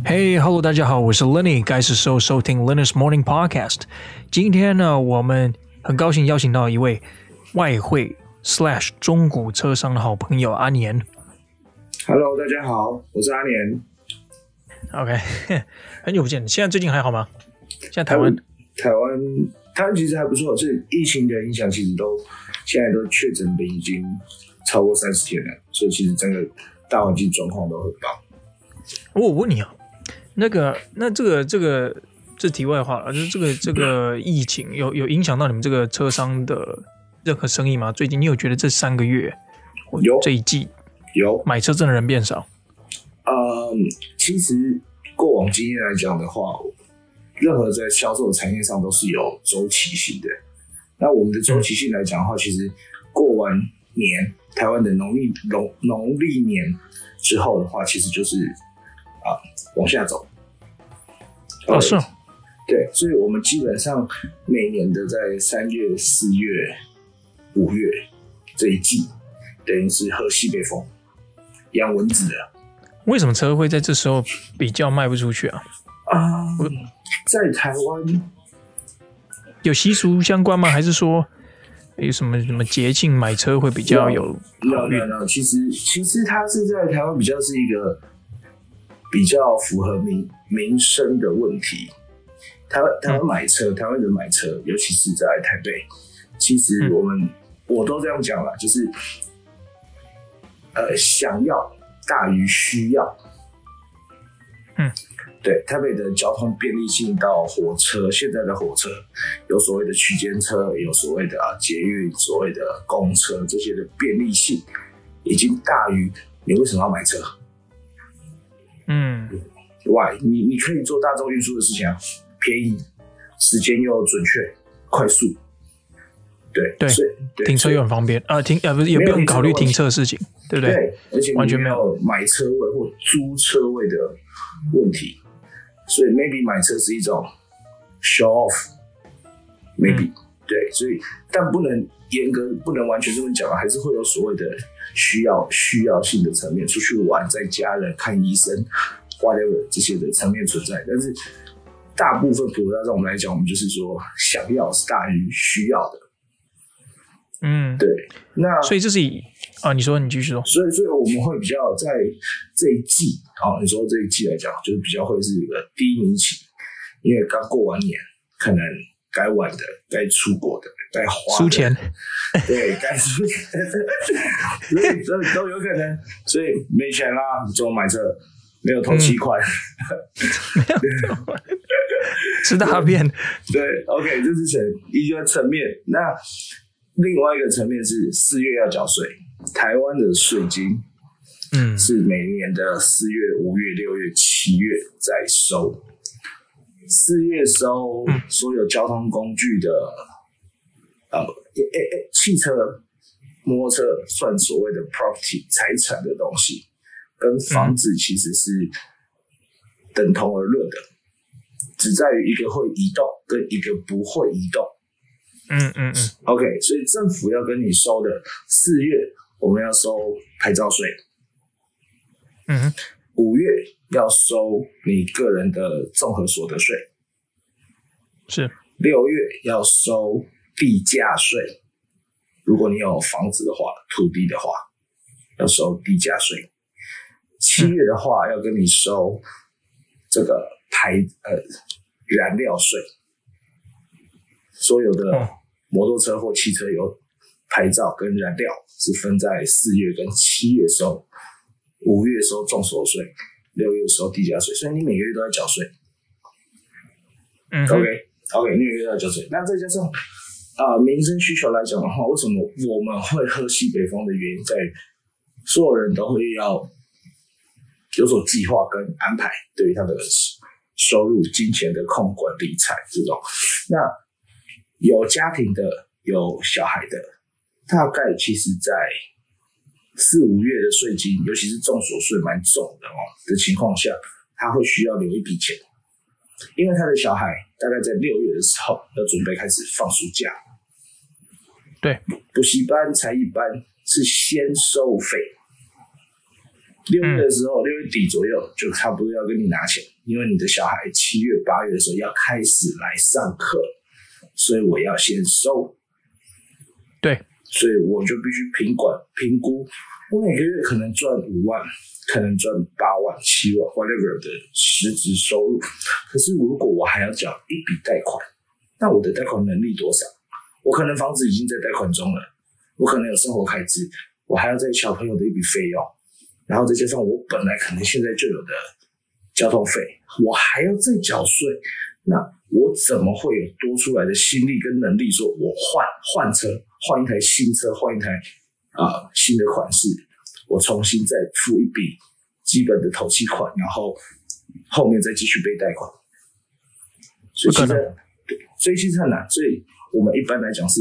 Hey, hello，大家好，我是 Lenny，该是时候收听 Lenny's Morning Podcast。今天呢，我们很高兴邀请到一位外汇 slash 中古车商的好朋友阿年。Hello，大家好，我是阿年。OK，很久不见，现在最近还好吗？现在台湾，台湾，台湾其实还不错，这疫情的影响其实都现在都确诊的已经超过三十天了，所以其实整个大环境状况都很棒。我问你啊。那个，那这个，这个，这题外话了，就是这个，这个疫情有有影响到你们这个车商的任何生意吗？最近你有觉得这三个月，有这一季有买车证的人变少？嗯，其实过往经验来讲的话，任何在销售的产业上都是有周期性的。那我们的周期性来讲的话，其实过完年，台湾的农历农农历年之后的话，其实就是。啊，往下走。哦，是。对，所以我们基本上每年的在三月、四月、五月这一季，等于是喝西北风，养蚊子的。为什么车会在这时候比较卖不出去啊？啊，在台湾有习俗相关吗？还是说有什么什么节庆买车会比较有？没有有，其实其实它是在台湾比较是一个。比较符合民民生的问题，台湾台湾买车，台湾人买车，尤其是在台北，其实我们、嗯、我都这样讲了，就是呃想要大于需要。嗯，对，台北的交通便利性到火车，现在的火车有所谓的区间车，有所谓的啊捷运，所谓的公车，这些的便利性已经大于你为什么要买车？嗯，外你你可以做大众运输的事情啊，便宜，时间又准确、快速，对对，对，停车又很方便啊，停啊不是也不用考虑停车的事情，对不对？对，而且？完全没有买车位或租车位的问题，所以 maybe 买车是一种 show off，maybe、嗯、对，所以但不能严格不能完全这么讲啊，还是会有所谓的。需要需要性的层面，出去玩、在家人看医生，whatever 这些的层面存在，但是大部分普罗大众我们来讲，我们就是说想要是大于需要的。嗯，对。那所以这是以啊，你说你继续说。所以所以我们会比较在这一季啊，你说这一季来讲，就是比较会是一个低迷期，因为刚过完年，可能。该玩的、该出国的、该花的，输钱，对，该输钱，所以都都有可能，所以没钱啦，你怎么买车？没有头期款，嗯、吃大便。对，OK，这是层一个层面。那另外一个层面是四月要缴税，台湾的税金，嗯，是每年的四月、五月、六月、七月在收。四月收所有交通工具的，呃、诶诶，汽车、摩托车算所谓的 property 财产的东西，跟房子其实是等同而论的，只在于一个会移动跟一个不会移动。嗯嗯嗯。OK，所以政府要跟你收的四月我们要收牌照税。嗯哼。五月要收你个人的综合所得税，是六月要收地价税。如果你有房子的话，土地的话，要收地价税。七月的话要跟你收这个牌呃燃料税，所有的摩托车或汽车有牌照跟燃料是分在四月跟七月收。五月收重所税，六月收地价税，所以你每个月都要缴税。嗯，OK OK，你每个月都要缴税。那再加上啊、民生需求来讲的话，为什么我们会喝西北风的原因在于，所有人都会要有所计划跟安排，对于他的收入、金钱的控管、理财这种。那有家庭的、有小孩的，大概其实在。四五月的税金，尤其是重所税蛮重的哦的情况下，他会需要留一笔钱，因为他的小孩大概在六月的时候要准备开始放暑假。对，补习班、才艺班是先收费，六月的时候，六、嗯、月底左右就差不多要跟你拿钱，因为你的小孩七月八月的时候要开始来上课，所以我要先收。对，所以我就必须评管评估，我每个月可能赚五万，可能赚八万、七万，whatever 的实质收入。可是如果我还要缴一笔贷款，那我的贷款能力多少？我可能房子已经在贷款中了，我可能有生活开支，我还要再小朋友的一笔费用。然后再加上我本来可能现在就有的交通费，我还要再缴税，那我怎么会有多出来的心力跟能力说，我换换车，换一台新车，换一台啊、呃、新的款式，我重新再付一笔基本的头期款，然后后面再继续背贷款。所以现在，所以其实很难，所以我们一般来讲是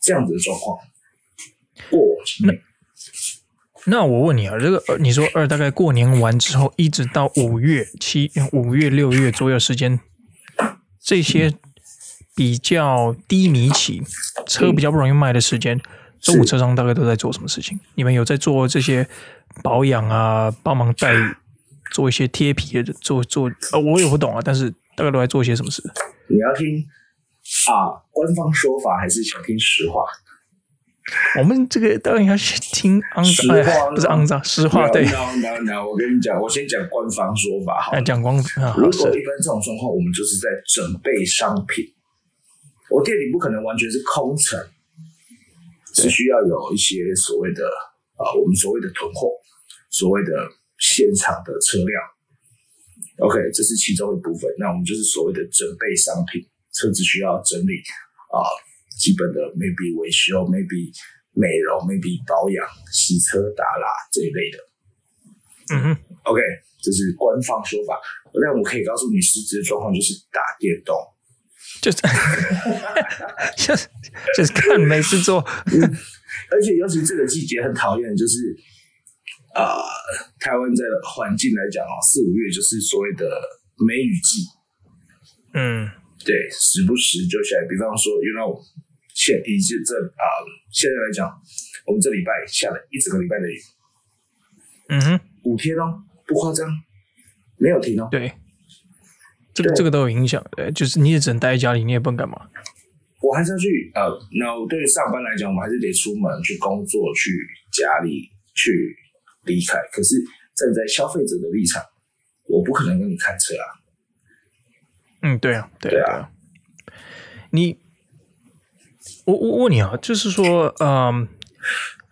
这样子的状况。过那。那我问你啊，这个你说二大概过年完之后，一直到五月、七、五月、六月左右时间，这些比较低迷期，车比较不容易卖的时间，中午车商大概都在做什么事情？你们有在做这些保养啊，帮忙代做一些贴皮的，做做呃，我也不懂啊，但是大概都在做些什么事？你要听啊，官方说法还是想听实话？我们这个当然要去听肮脏，哎，不是肮脏，实话对。那那那，我跟你讲，我先讲官方说法好。讲官方。如果一般这种状况，我们就是在准备商品。我店里不可能完全是空城，只需要有一些所谓的啊，我们所谓的囤货，所谓的现场的车辆。OK，这是其中一部分。那我们就是所谓的准备商品，车子需要整理啊。基本的 maybe 维修，maybe 美容，maybe 保养、洗车、打蜡这一类的。嗯哼，OK，这是官方说法。那我可以告诉你，实质的状况就是打电动，就是 就是就是看没事做。而且尤其这个季节很讨厌，就是啊、呃，台湾在环境来讲哦，四五月就是所谓的梅雨季。嗯，对，时不时就下雨，比方说，you know。现以及这啊，现在来讲，我们这礼拜下了一整个礼拜的雨，嗯哼，五天哦，不夸张，没有停哦。对，这个这个都有影响，对，就是你也只能待在家里，你也不能干嘛。我还是要去呃，那对于上班来讲，我们还是得出门去工作，去家里去离开。可是站在消费者的立场，我不可能跟你看车啊。嗯，对啊，对啊，你。我我问你啊，就是说，嗯，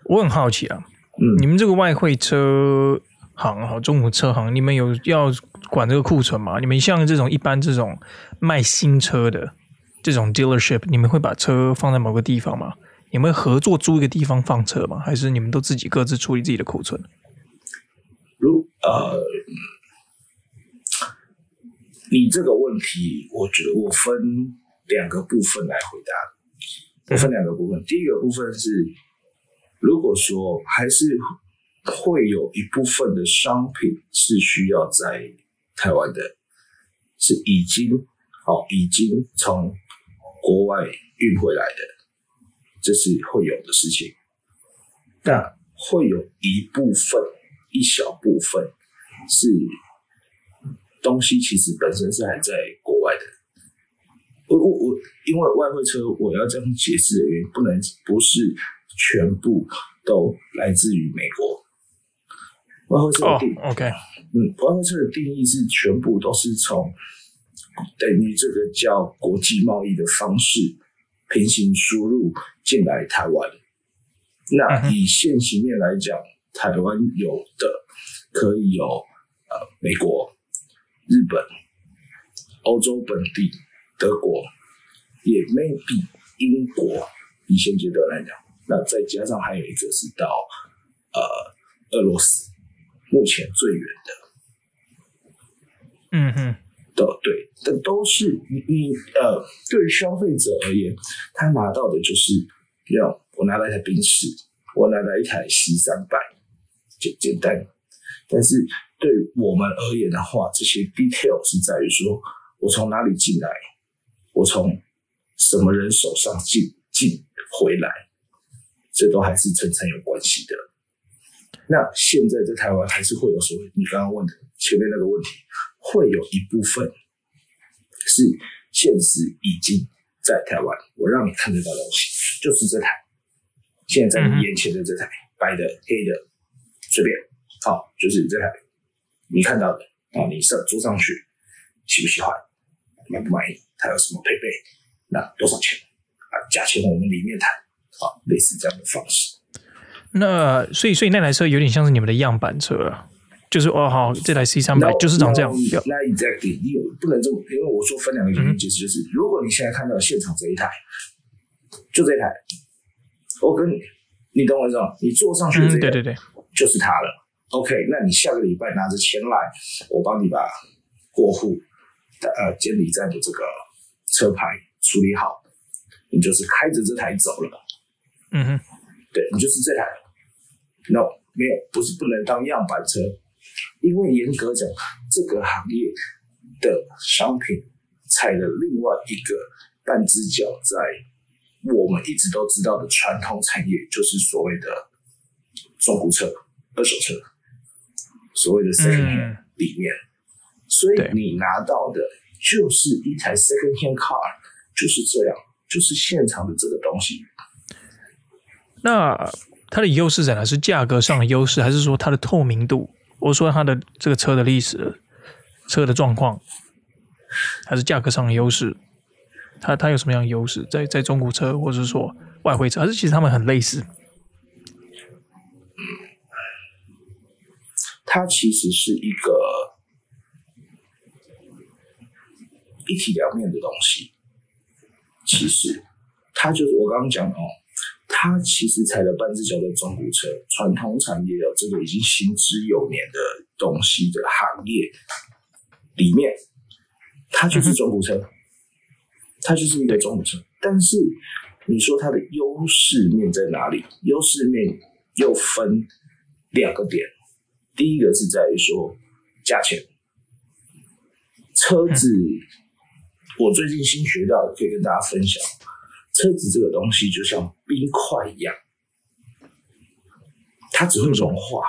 我很好奇啊，嗯，你们这个外汇车行哈，中国车行，你们有要管这个库存嘛？你们像这种一般这种卖新车的这种 dealership，你们会把车放在某个地方吗？你们会合作租一个地方放车吗？还是你们都自己各自处理自己的库存？如呃，你这个问题，我觉得我分两个部分来回答。我分两个部分，第一个部分是，如果说还是会有一部分的商品是需要在台湾的，是已经哦已经从国外运回来的，这是会有的事情。但会有一部分一小部分是东西其实本身是还在国外的。我我我，因为外汇车，我要这样解释的原因，不能不是全部都来自于美国。外汇车的定，oh, OK，嗯，外汇车的定义是全部都是从等于这个叫国际贸易的方式平行输入进来台湾。那以现行面来讲，台湾有的可以有呃美国、日本、欧洲本地。德国也 maybe 英国，以现阶段来讲，那再加上还有一个是到呃俄罗斯，目前最远的，嗯哼，都对，这都是你你呃，对于消费者而言，他拿到的就是要我拿了一台宾士，我拿了一台 C 三百，简简单，但是对我们而言的话，这些 detail 是在于说我从哪里进来。我从什么人手上进进回来，这都还是层层有关系的。那现在在台湾还是会有所谓你刚刚问的前面那个问题，会有一部分是现实已经在台湾，我让你看得到东西，就是这台，现在在你眼前的这台，白的、黑的，随便，好，就是这台，你看到的，啊，你上坐上去，喜不喜欢，满不满意，它有什么配备，那多少钱，啊，价钱我们里面谈，啊，类似这样的方式。那所以，所以那台车有点像是你们的样板车啊，就是哦，好，这台 C 三百就是长这样。那 exactly，你有不能这么，因为我说分两个原因，其实就是、嗯、如果你现在看到现场这一台，就这一台，我跟你，你懂我意思吗？你坐上去这个，对对对，就是它了。OK，那你下个礼拜拿着钱来，我帮你把过户的呃监理站的这个车牌处理好，你就是开着这台走了。嗯哼，对你就是这台。No，没有，不是不能当样板车，因为严格讲，这个行业的商品踩了另外一个半只脚，在我们一直都知道的传统产业，就是所谓的中古车、二手车，所谓的 second hand 里面，嗯、所以你拿到的就是一台 second hand car，就是这样，就是现场的这个东西。那。它的优势在哪？是价格上的优势，还是说它的透明度？我说它的这个车的历史、车的状况，还是价格上的优势？它它有什么样的优势？在在中古车，或者是说外汇车，还是其实他们很类似？它其实是一个一体两面的东西。其实它就是我刚刚讲的哦。它其实踩了半只脚的中古车，传统产业的这个已经行之有年的东西的行业里面，它就是中古车，它就是一个中古车。但是你说它的优势面在哪里？优势面又分两个点，第一个是在于说价钱，车子，我最近新学到的，可以跟大家分享。车子这个东西就像冰块一样，它只会融化，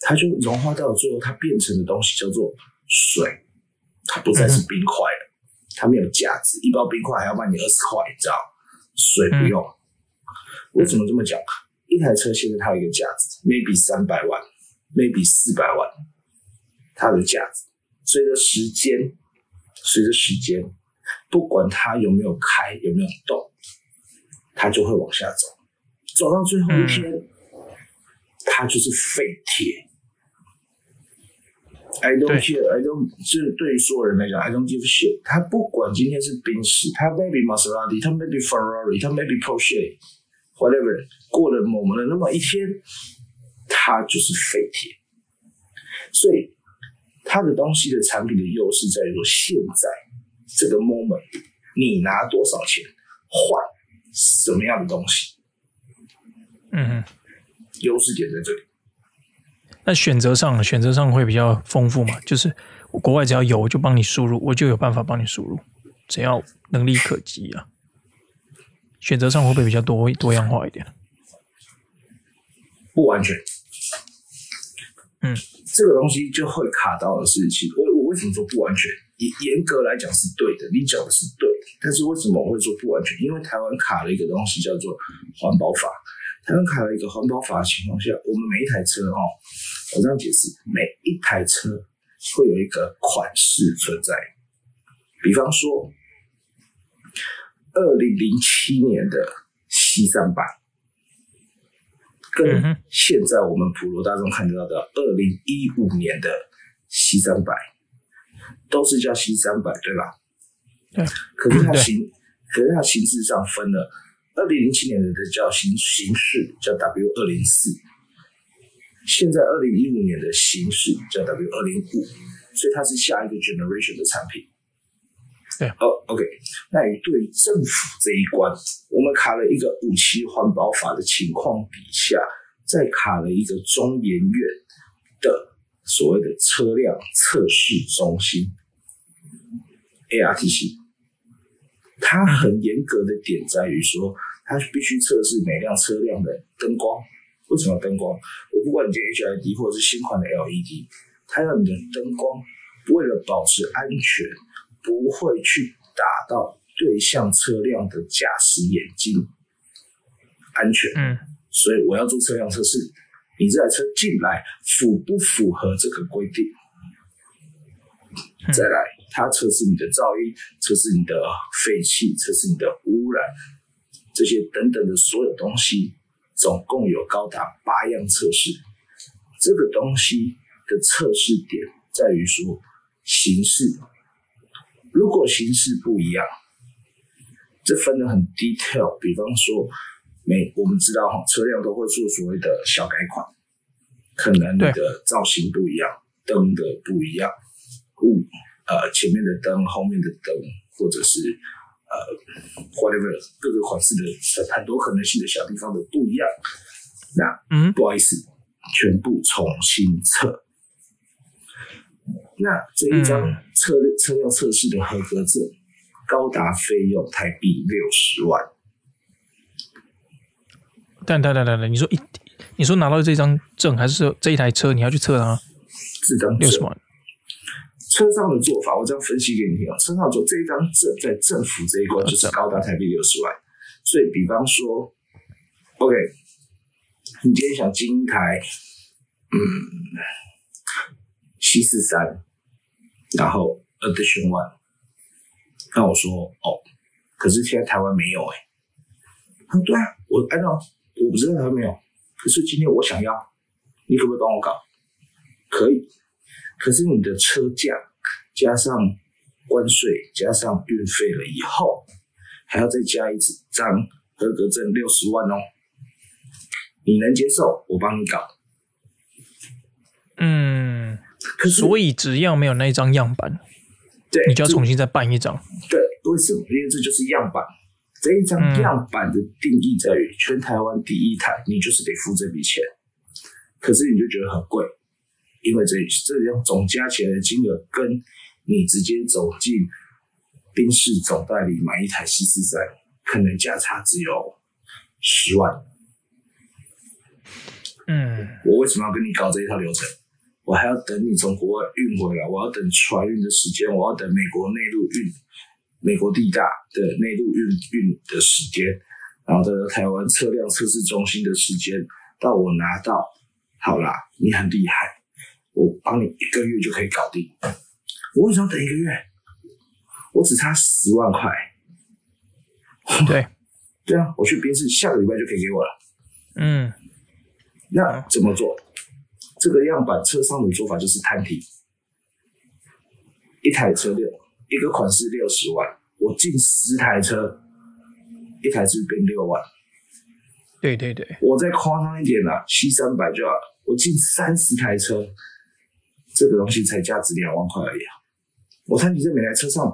它就融化到最后，它变成的东西叫做水，它不再是冰块了，它没有价值。一包冰块还要卖你二十块，你知道？水不用。为什么这么讲？一台车现在它有一个价值，maybe 三百万，maybe 四百万，它的价值随着时间，随着时间，不管它有没有开，有没有动。它就会往下走，走到最后一天，嗯、它就是废铁。I don't care, I don't，就是对于所有人来讲，I don't give a shit。他不管今天是宾士，他 maybe Maserati，它 maybe Ferrari，他 maybe Porsche，whatever。过了某某的那么一天，它就是废铁。所以，他的东西的产品的优势在于说，现在这个 moment，你拿多少钱换？什么样的东西？嗯哼，优势点在这里。那选择上，选择上会比较丰富嘛？就是国外只要有，我就帮你输入，我就有办法帮你输入，只要能力可及啊。选择上会不会比较多多样化一点？不完全。嗯，这个东西就会卡到的事情。为什么说不完全？严严格来讲是对的，你讲的是对，但是为什么我会说不完全？因为台湾卡了一个东西叫做环保法。台湾卡了一个环保法的情况下，我们每一台车哦，我这样解释，每一台车会有一个款式存在。比方说，二零零七年的 C 三百，跟现在我们普罗大众看得到的二零一五年的 C 三百。都是叫 C 三百，对吧？对。可是它形，可是它形式上分了。二零零七年的叫形形式叫 W 二零四，现在二零一五年的形式叫 W 二零五，所以它是下一个 generation 的产品。对。哦、oh，OK。那于对于政府这一关，我们卡了一个五期环保法的情况底下，再卡了一个中研院的。所谓的车辆测试中心 ARTC，它很严格的点在于说，它必须测试每辆车辆的灯光、为什么灯光？我不管你这 HID 或者是新款的 LED，它要你的灯光为了保持安全，不会去打到对向车辆的驾驶眼睛，安全。嗯，所以我要做车辆测试，你这台车进来符不符合这个规定？再来，它测试你的噪音，测试你的废气，测试你的污染，这些等等的所有东西，总共有高达八样测试。这个东西的测试点在于说形式，如果形式不一样，这分得很 detail。比方说，每我们知道哈，车辆都会做所谓的小改款，可能你的造型不一样，灯的不一样。物呃，前面的灯，后面的灯，或者是呃，whatever 各个款式的很多可能性的小地方的不一样。那嗯，不好意思，全部重新测。那这一张车车辆测试的合格证，高达费用台币六十万。等等等等等，你说一，你说拿到这张证，还是这一台车你要去测它？这张六十万。车上的做法，我这样分析给你听啊。车上做这一张证，在政府这一关就是高达台币六十万。所以，比方说，OK，你今天想进一台，嗯七四三，然后 Addition One，那我说哦，可是现在台湾没有哎、欸。对啊，我按照我不知道台湾没有，可是今天我想要，你可不可以帮我搞？可以。可是你的车价加上关税加上运费了以后，还要再加一张合格证六十万哦。你能接受？我帮你搞。嗯，可是所以只要没有那一张样板，对，你就要重新再办一张。对，为什么？因为这就是样板。这一张样板的定义在于全台湾第一台，你就是得付这笔钱。可是你就觉得很贵。因为这这样总加起来的金额，跟你直接走进宾士总代理买一台 C43，可能价差只有十万。嗯，我为什么要跟你搞这一套流程？我还要等你从国外运回来，我要等船运的时间，我要等美国内陆运，美国地大的内陆运运的时间，然后的台湾车辆测试中心的时间，到我拿到，好啦，你很厉害。我帮你一个月就可以搞定，我为什么要等一个月？我只差十万块。对，对啊，我去宾士下个礼拜就可以给我了。嗯，那怎么做？这个样板车上的做法就是摊提，一台车六，一个款式六十万，我进十台车，一台是变六万。对对对，我再夸张一点啦，七三百就好了，我进三十台车。这个东西才价值两万块而已啊！我摊提在每台车上，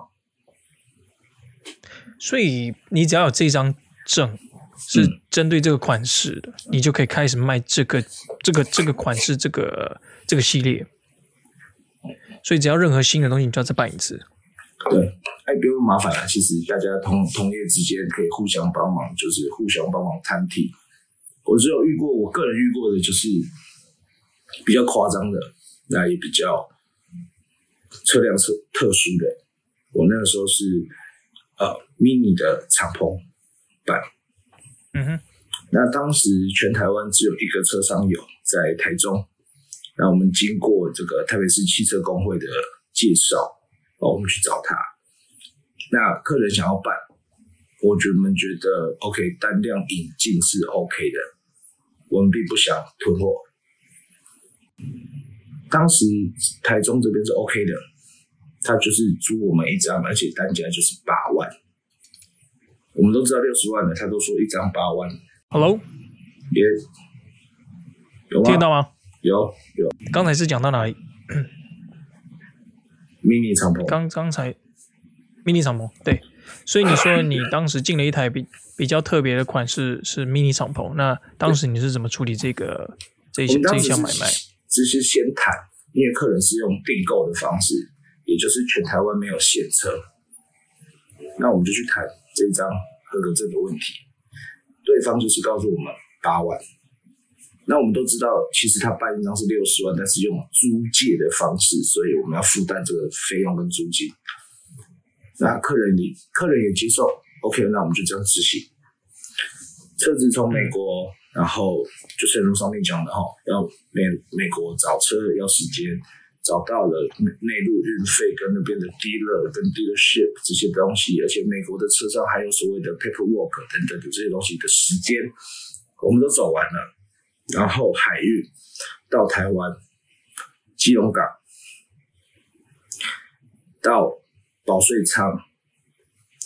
所以你只要有这张证是针对这个款式的，嗯、你就可以开始卖这个这个这个款式这个这个系列。所以只要任何新的东西，你就要再办一次。对，哎，不用麻烦了。其实大家同同业之间可以互相帮忙，就是互相帮忙摊替。我只有遇过，我个人遇过的就是比较夸张的。那也比较车辆是特殊的，我那个时候是呃 mini 的敞篷版，嗯哼，那当时全台湾只有一个车商有在台中，那我们经过这个台北市汽车工会的介绍，哦，我们去找他，那客人想要办，我觉得我们觉得 OK，单量引进是 OK 的，我们并不想囤货。当时台中这边是 OK 的，他就是租我们一张，而且单价就是八万。我们都知道六十万的，他都说一张八万。Hello. 有吗？听到吗？有有。刚才是讲到哪里？mini 敞篷。刚刚才 mini 敞篷，对。所以你说你当时进了一台比 比较特别的款式是 mini 敞篷，那当时你是怎么处理这个这一这一项买卖？只是先谈，因为客人是用订购的方式，也就是全台湾没有现车，那我们就去谈这张合格证的问题。对方就是告诉我们八万，那我们都知道，其实他办一张是六十万，但是用租借的方式，所以我们要负担这个费用跟租金。那客人你客人也接受，OK，那我们就这样执行。车子从美国，然后就是如上面讲的哈，要美美国找车要时间，找到了内陆运费跟那边的 dealer 跟 dealership 这些东西，而且美国的车上还有所谓的 paperwork 等等的这些东西的时间，我们都走完了。然后海运到台湾基隆港，到保税仓，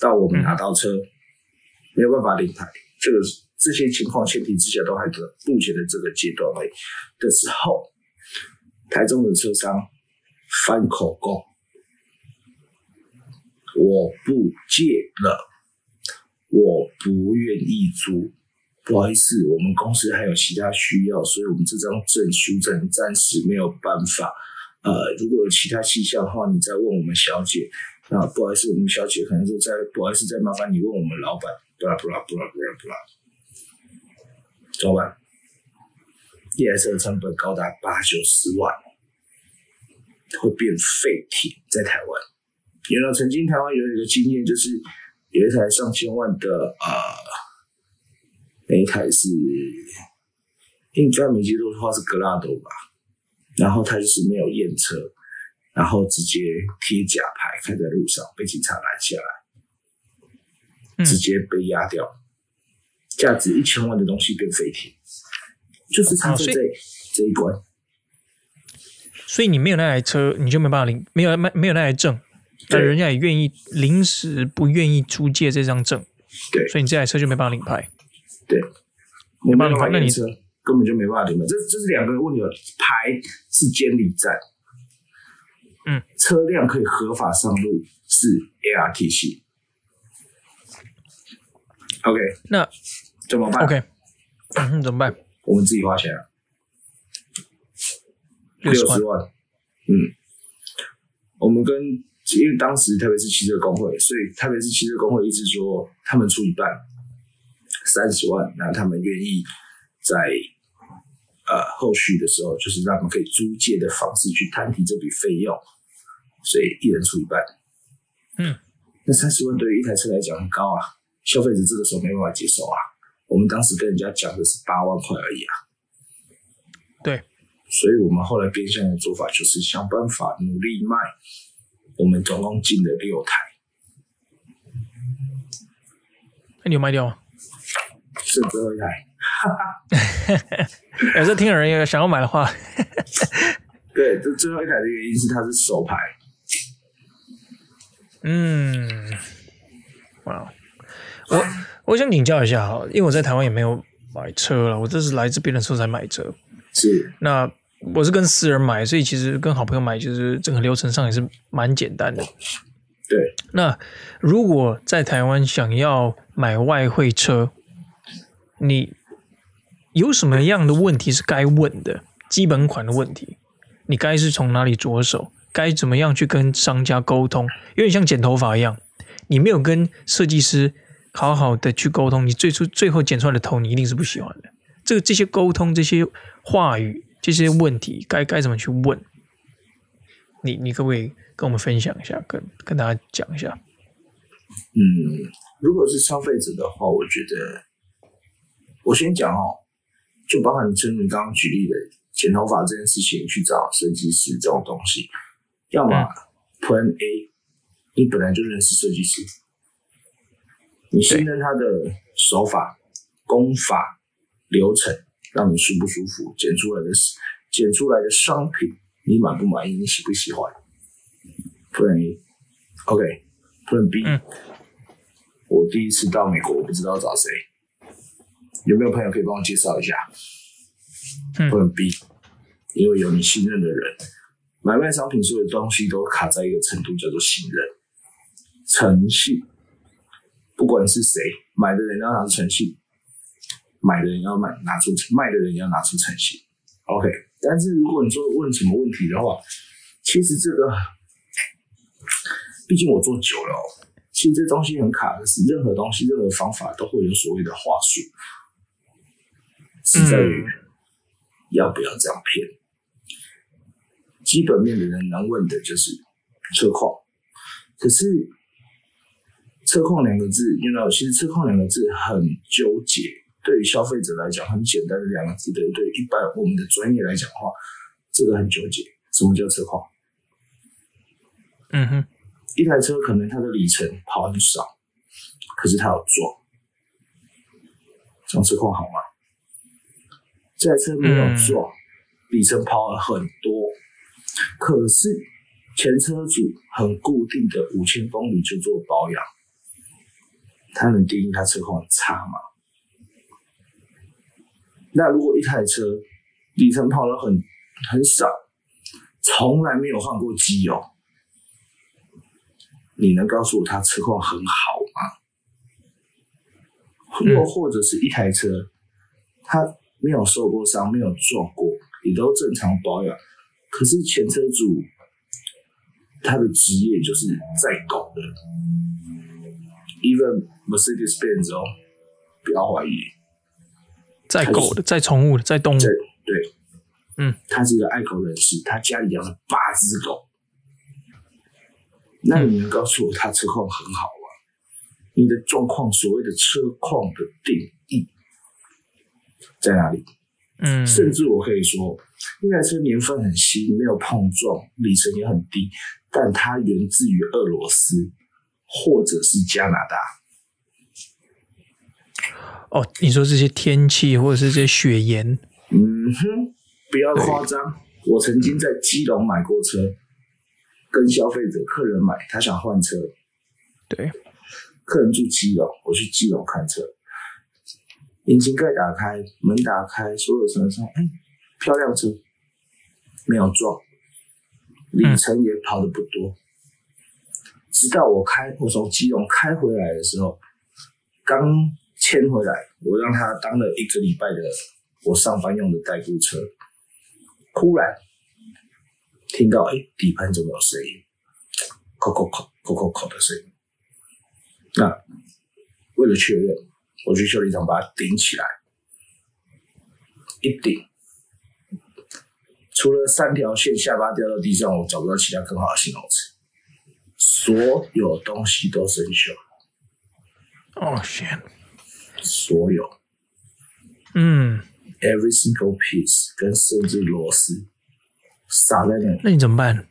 到我们拿到车，没有办法领牌。这个这些情况前提之下，都还在目前的这个阶段内的时候，台中的车商翻口供，我不借了，我不愿意租。不好意思，我们公司还有其他需要，所以我们这张证书证暂时没有办法。呃，如果有其他细项的话，你再问我们小姐。那不好意思，我们小姐可能就再不好意思，再麻烦你问我们老板。不啦不啦不啦不啦不啦，怎么办？一台车的成本高达八九十万，会变废铁在台湾。原来曾经台湾有一个经验，就是有一台上千万的呃。那一台是应该没记错的话是格拉多吧，然后他就是没有验车，然后直接贴假牌开在路上，被警察拦下来，直接被压掉，价值一千万的东西变废铁，就是差在这这一关。所以你没有那台车，你就没办法领，没有没没有那台证，但人家也愿意临时不愿意租借这张证，对，所以你这台车就没办法领牌。对，没办法验车，根本就没办法领牌。这这是两个问题，牌是监理站，嗯，车辆可以合法上路是 ARTC。OK，那怎么办？OK，嗯，怎么办？我们自己花钱啊，六十万。嗯，我们跟因为当时特别是汽车工会，所以特别是汽车工会一直说他们出一半。三十万，那他们愿意在呃后续的时候，就是让他们可以租借的方式去摊提这笔费用，所以一人出一半。嗯，那三十万对于一台车来讲很高啊，消费者这个时候没办法接受啊。我们当时跟人家讲的是八万块而已啊。对，所以我们后来变相的做法就是想办法努力卖，我们总共进了六台。那你有卖掉吗？是最后一台，哈哈。有时候听有人有想要买的话，对，这最后一台的原因是它是手牌。嗯，哇，我我想请教一下哈，因为我在台湾也没有买车了，我这是来这边的时候才买车。是，那我是跟私人买，所以其实跟好朋友买，就是整个流程上也是蛮简单的。对，那如果在台湾想要买外汇车，你有什么样的问题是该问的？基本款的问题，你该是从哪里着手？该怎么样去跟商家沟通？有点像剪头发一样，你没有跟设计师好好的去沟通，你最初最后剪出来的头，你一定是不喜欢的。这个这些沟通、这些话语、这些问题，该该怎么去问？你你可不可以跟我们分享一下，跟跟大家讲一下？嗯，如果是消费者的话，我觉得。我先讲哦，就包含你正如你刚刚举例的剪头发这件事情，去找设计师这种东西，要么 Plan A，你本来就认识设计师，你信任他的手法、工法、流程，让你舒不舒服，剪出来的剪出来的商品你满不满意，你喜不喜欢？Plan A，OK，Plan B，嗯，我第一次到美国，我不知道找谁。有没有朋友可以帮我介绍一下？不能逼，因为有你信任的人。买卖商品所有的东西都卡在一个程度，叫做信任、诚信。不管是谁，买的人要拿出诚信，买的人要卖拿出，卖的人要拿出诚信。OK，但是如果你说问什么问题的话，其实这个，毕竟我做久了，其实这东西很卡的是，任何东西、任何方法都会有所谓的话术。是在于要不要这样骗？基本面的人能问的就是车况，可是车况两个字，you know，其实车况两个字很纠结。对于消费者来讲，很简单的两个字，对对，一般我们的专业来讲的话，这个很纠结。什么叫车况？嗯哼，一台车可能它的里程跑很少，可是它有撞，这样车况好吗？这台车没有撞，嗯、里程跑了很多，可是前车主很固定的五千公里就做保养，他能定义他车况很差吗？那如果一台车里程跑了很很少，从来没有换过机油，你能告诉我他车况很好吗？又、嗯、或者是一台车，他没有受过伤，没有撞过，也都正常保养，可是前车主他的职业就是在狗的，even Mercedes-Benz 哦，不要怀疑。在狗的，在宠物的，在动物。对，嗯，他是一个爱狗人士，他家里养了八只狗。那你能告诉我他车况很好吗？你的状况，所谓的车况的定义在哪里？嗯，甚至我可以说，那台车年份很新，没有碰撞，里程也很低，但它源自于俄罗斯或者是加拿大。哦，你说这些天气或者是这些雪岩，嗯哼，不要夸张。我曾经在基隆买过车，跟消费者客人买，他想换车，对，客人住基隆，我去基隆看车，引擎盖打开，门打开，所有车上，哎，漂亮车，没有撞，里程也跑的不多。嗯、直到我开，我从基隆开回来的时候，刚。牵回来，我让他当了一个礼拜的我上班用的代步车。忽然听到，哎，底盘怎么有声音？扣扣扣扣扣扣的声音。那为了确认，我去修理厂把它顶起来。一顶，除了三条线下巴掉到地上，我找不到其他更好的形容词。所有东西都生锈。哦天。所有，嗯，every single piece，跟甚至螺丝洒在那里，那你怎么办？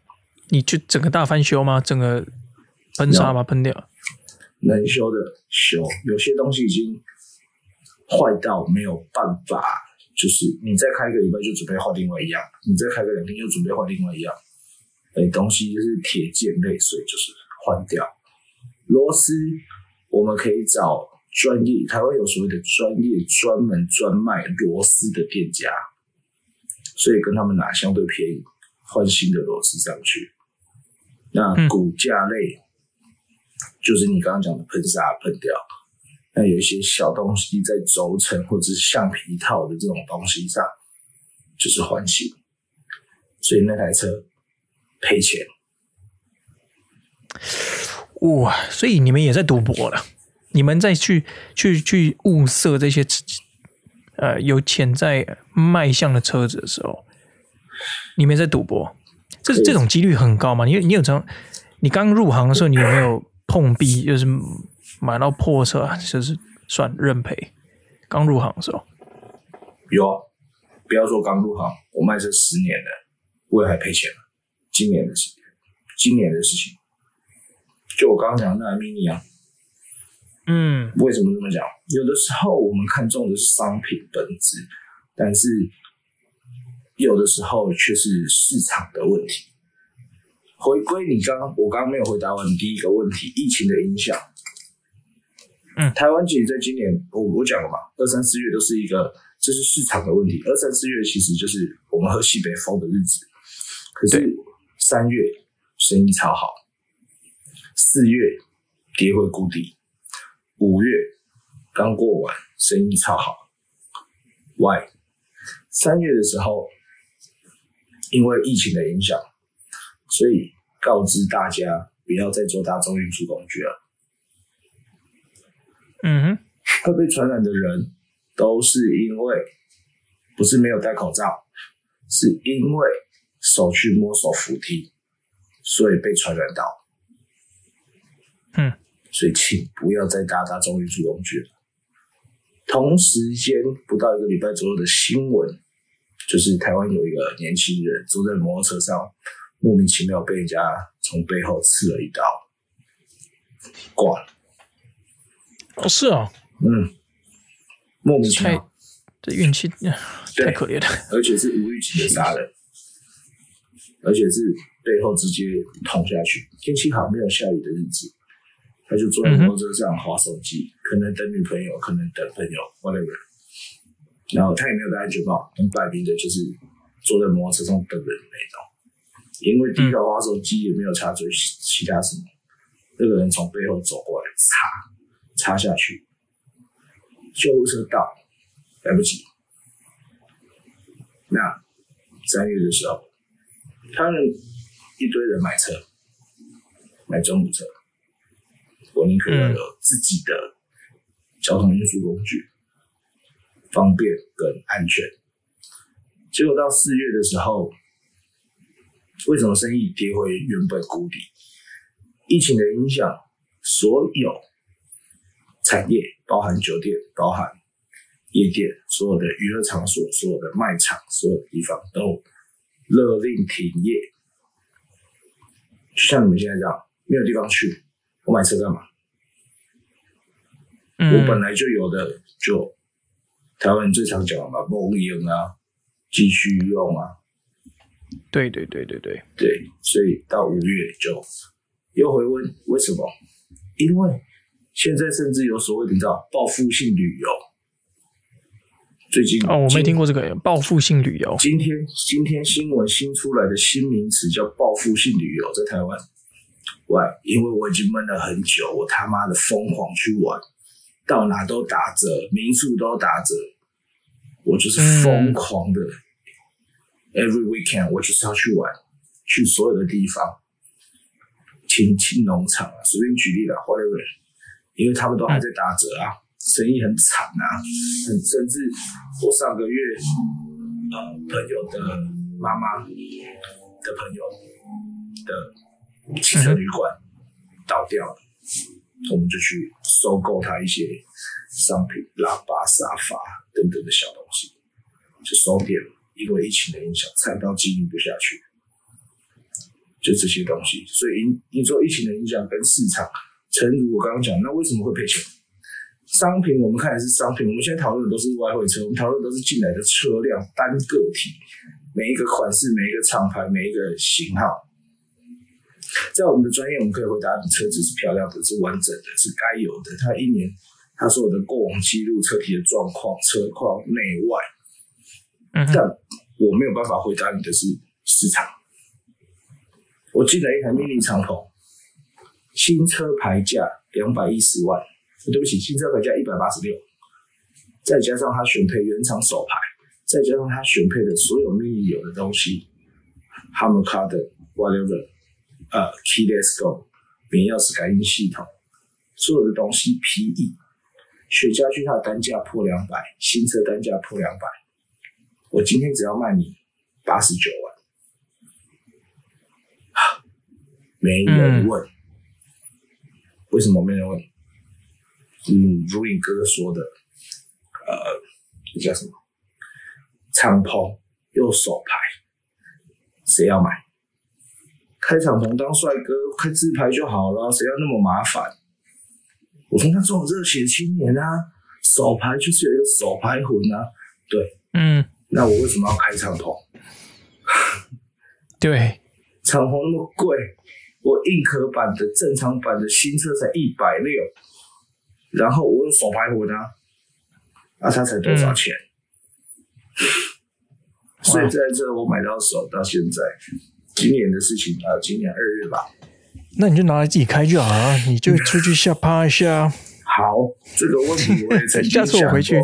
你就整个大翻修吗？整个喷砂吗？喷掉？能修的修，有些东西已经坏到没有办法，就是你再开一个礼拜就准备换另外一样，你再开个两天又准备换另外一样，哎，东西就是铁件类，所以，就是换掉。螺丝我们可以找。专业，台湾有所谓的专业、专门专卖螺丝的店家，所以跟他们拿相对便宜，换新的螺丝上去。那骨架类，嗯、就是你刚刚讲的喷砂喷掉。那有一些小东西在轴承或者是橡皮套的这种东西上，就是换新。所以那台车赔钱。哇，所以你们也在赌博了。你们再去去去物色这些呃有潜在卖相的车子的时候，你们在赌博，这这种几率很高吗？你你有这你刚入行的时候，你有没有碰壁？就是买到破车，就是算认赔？刚入行的时候有，啊不要说刚入行，我卖车十年了，我也还赔钱了。今年的事，今年的事情，就我刚刚讲的那台 Mini 啊。嗯，为什么这么讲？有的时候我们看重的是商品本质，但是有的时候却是市场的问题。回归你刚刚，我刚刚没有回答完第一个问题，疫情的影响。嗯，台湾其实在今年，我我讲了嘛，二三四月都是一个，这是市场的问题。二三四月其实就是我们喝西北风的日子，可是三月生意超好，四月跌回谷底。五月刚过完，生意超好。Why？三月的时候，因为疫情的影响，所以告知大家不要再做大众运输工具了。嗯哼，会被传染的人都是因为不是没有戴口罩，是因为手去摸手扶梯，所以被传染到。嗯，所以请不要再搭大众运输工具了。同时间不到一个礼拜左右的新闻，就是台湾有一个年轻人坐在摩托车上，莫名其妙被人家从背后刺了一刀，挂了。哦，是哦，嗯，莫名其妙，这运气 太可怜了，而且是无预警的杀人，而且是背后直接捅下去。天气好，没有下雨的日子。他就坐在摩托车上划手机，嗯，可能等女朋友，可能等朋友，whatever。然后他也没有戴安全帽，很摆明的就是坐在摩托车上等人那种。因为低头划手机也没有插嘴其他什么，那个人从背后走过来，插插下去，救护车到，来不及。那三月的时候，他们一堆人买车，买中古车。我宁可要有自己的交通运输工具，方便跟安全。结果到四月的时候，为什么生意跌回原本谷底？疫情的影响，所有产业，包含酒店、包含夜店，所有的娱乐场所、所有的卖场、所有的地方都勒令停业。就像你们现在这样，没有地方去，我买车干嘛？嗯、我本来就有的，就台湾人最常讲的嘛，供应啊，继续用啊。对对对对对对，所以到五月就又回温，为什么？因为现在甚至有所谓你知道报复性旅游。最近哦，我没听过这个报复性旅游。今天今天新闻新出来的新名词叫报复性旅游，在台湾。喂，因为我已经闷了很久，我他妈的疯狂去玩。到哪都打折，民宿都打折，我就是疯狂的。嗯、Every weekend，我就是要去玩，去所有的地方，亲亲农场啊，随便举例了，whatever，因为他们都还在打折啊，生意很惨啊，很甚至我上个月呃朋友的妈妈的朋友的汽车旅馆倒掉了。我们就去收购他一些商品，喇叭、沙发等等的小东西，就收店。因为疫情的影响，菜刀经营不下去，就这些东西。所以，你说疫情的影响跟市场，诚如我刚刚讲，那为什么会赔钱？商品我们看的是商品，我们现在讨论的都是外汇车，我们讨论都是进来的车辆单个体，每一个款式、每一个厂牌、每一个型号。在我们的专业，我们可以回答：你车子是漂亮的，是完整的，是该有的。它一年，它所有的过往记录、车体的状况、车况内外，嗯，但我没有办法回答你的是市场。我进了一台 Mini 敞篷，新车牌价两百一十万，对不起，新车牌价一百八十六，再加上它选配原厂手牌，再加上它选配的所有 Mini 有的东西，Harman Kardon whatever。呃、，keyless go 免钥匙感应系统，所有的东西 PE，雪家駒它的单价破两百，新车单价破两百，我今天只要卖你八十九万，没人问，为什么没人问？嗯，如影哥哥说的，呃，这叫什么？敞篷右手牌，谁要买？开敞篷当帅哥，开自拍就好了，谁要那么麻烦？我说那这种热血青年啊，手牌就是有一个手牌魂啊。对，嗯，那我为什么要开敞篷？对，敞篷那么贵，我硬壳版的正常版的新车才一百六，然后我用手牌魂啊，那、啊、它才多少钱？嗯、所以在这我买到手到现在。今年的事情啊，今年二月吧。那你就拿来自己开就好了，你就出去下趴一下。好，这个问题我也曾经想过。下次我回去。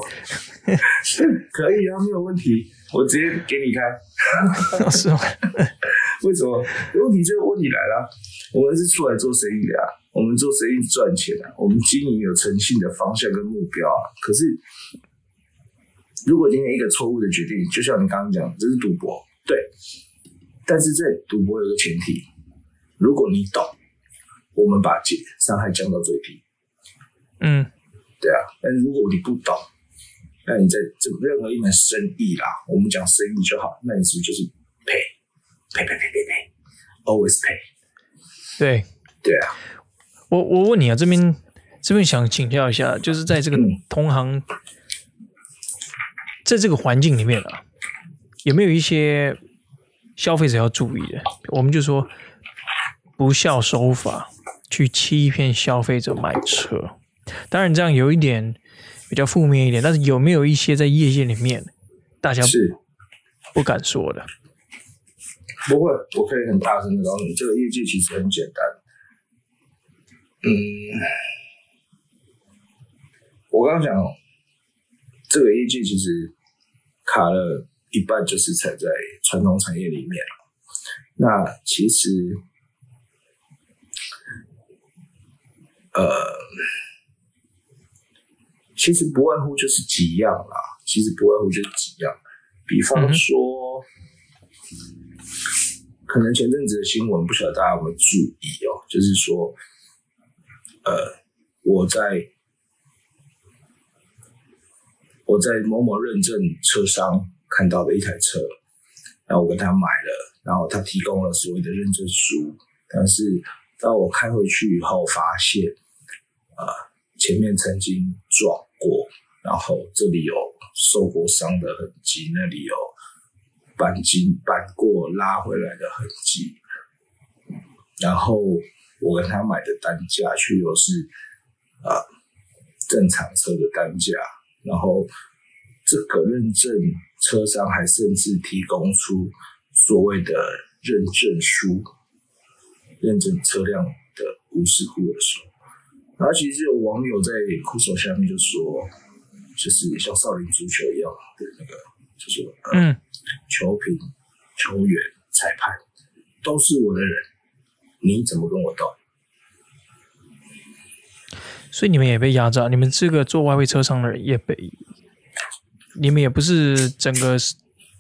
可以啊，没有问题，我直接给你开。是吗？为什么？问题这个问题来了，我们是出来做生意的啊，我们做生意赚钱啊，我们经营有诚信的方向跟目标啊。可是，如果今天一个错误的决定，就像你刚刚讲，这是赌博。对，但是在赌博有个前提，如果你懂，我们把减伤害降到最低。嗯，对啊。但如果你不懂，那你在这任何一门生意啦，我们讲生意就好，那你是不是就是赔赔赔赔赔赔，always pay？对对啊。我我问你啊，这边这边想请教一下，就是在这个同行，嗯、在这个环境里面啊。有没有一些消费者要注意的？我们就说不孝手法去欺骗消费者买车。当然，这样有一点比较负面一点，但是有没有一些在业界里面大家是不敢说的？不会，我可以很大声的告诉你，这个业界其实很简单。嗯，我刚刚讲这个业界其实卡了。一半就是踩在传统产业里面了。那其实，呃，其实不外乎就是几样啦。其实不外乎就是几样，比方说，可能前阵子的新闻，不晓得大家有没有注意哦？就是说，呃，我在我在某某认证车商。看到的一台车，然后我跟他买了，然后他提供了所谓的认证书，但是当我开回去以后，发现啊、前面曾经撞过，然后这里有受过伤的痕迹，那里有钣金钣过拉回来的痕迹，然后我跟他买的单价却又是啊、正常车的单价，然后这个认证。车商还甚至提供出所谓的认证书，认证车辆的无事故的时候，然后其实有网友在酷手下面就说，就是像少林足球一样的那个，就是嗯，球评、球员、裁判都是我的人，你怎么跟我斗？所以你们也被压榨，你们这个做外汇车商的人也被。你们也不是整个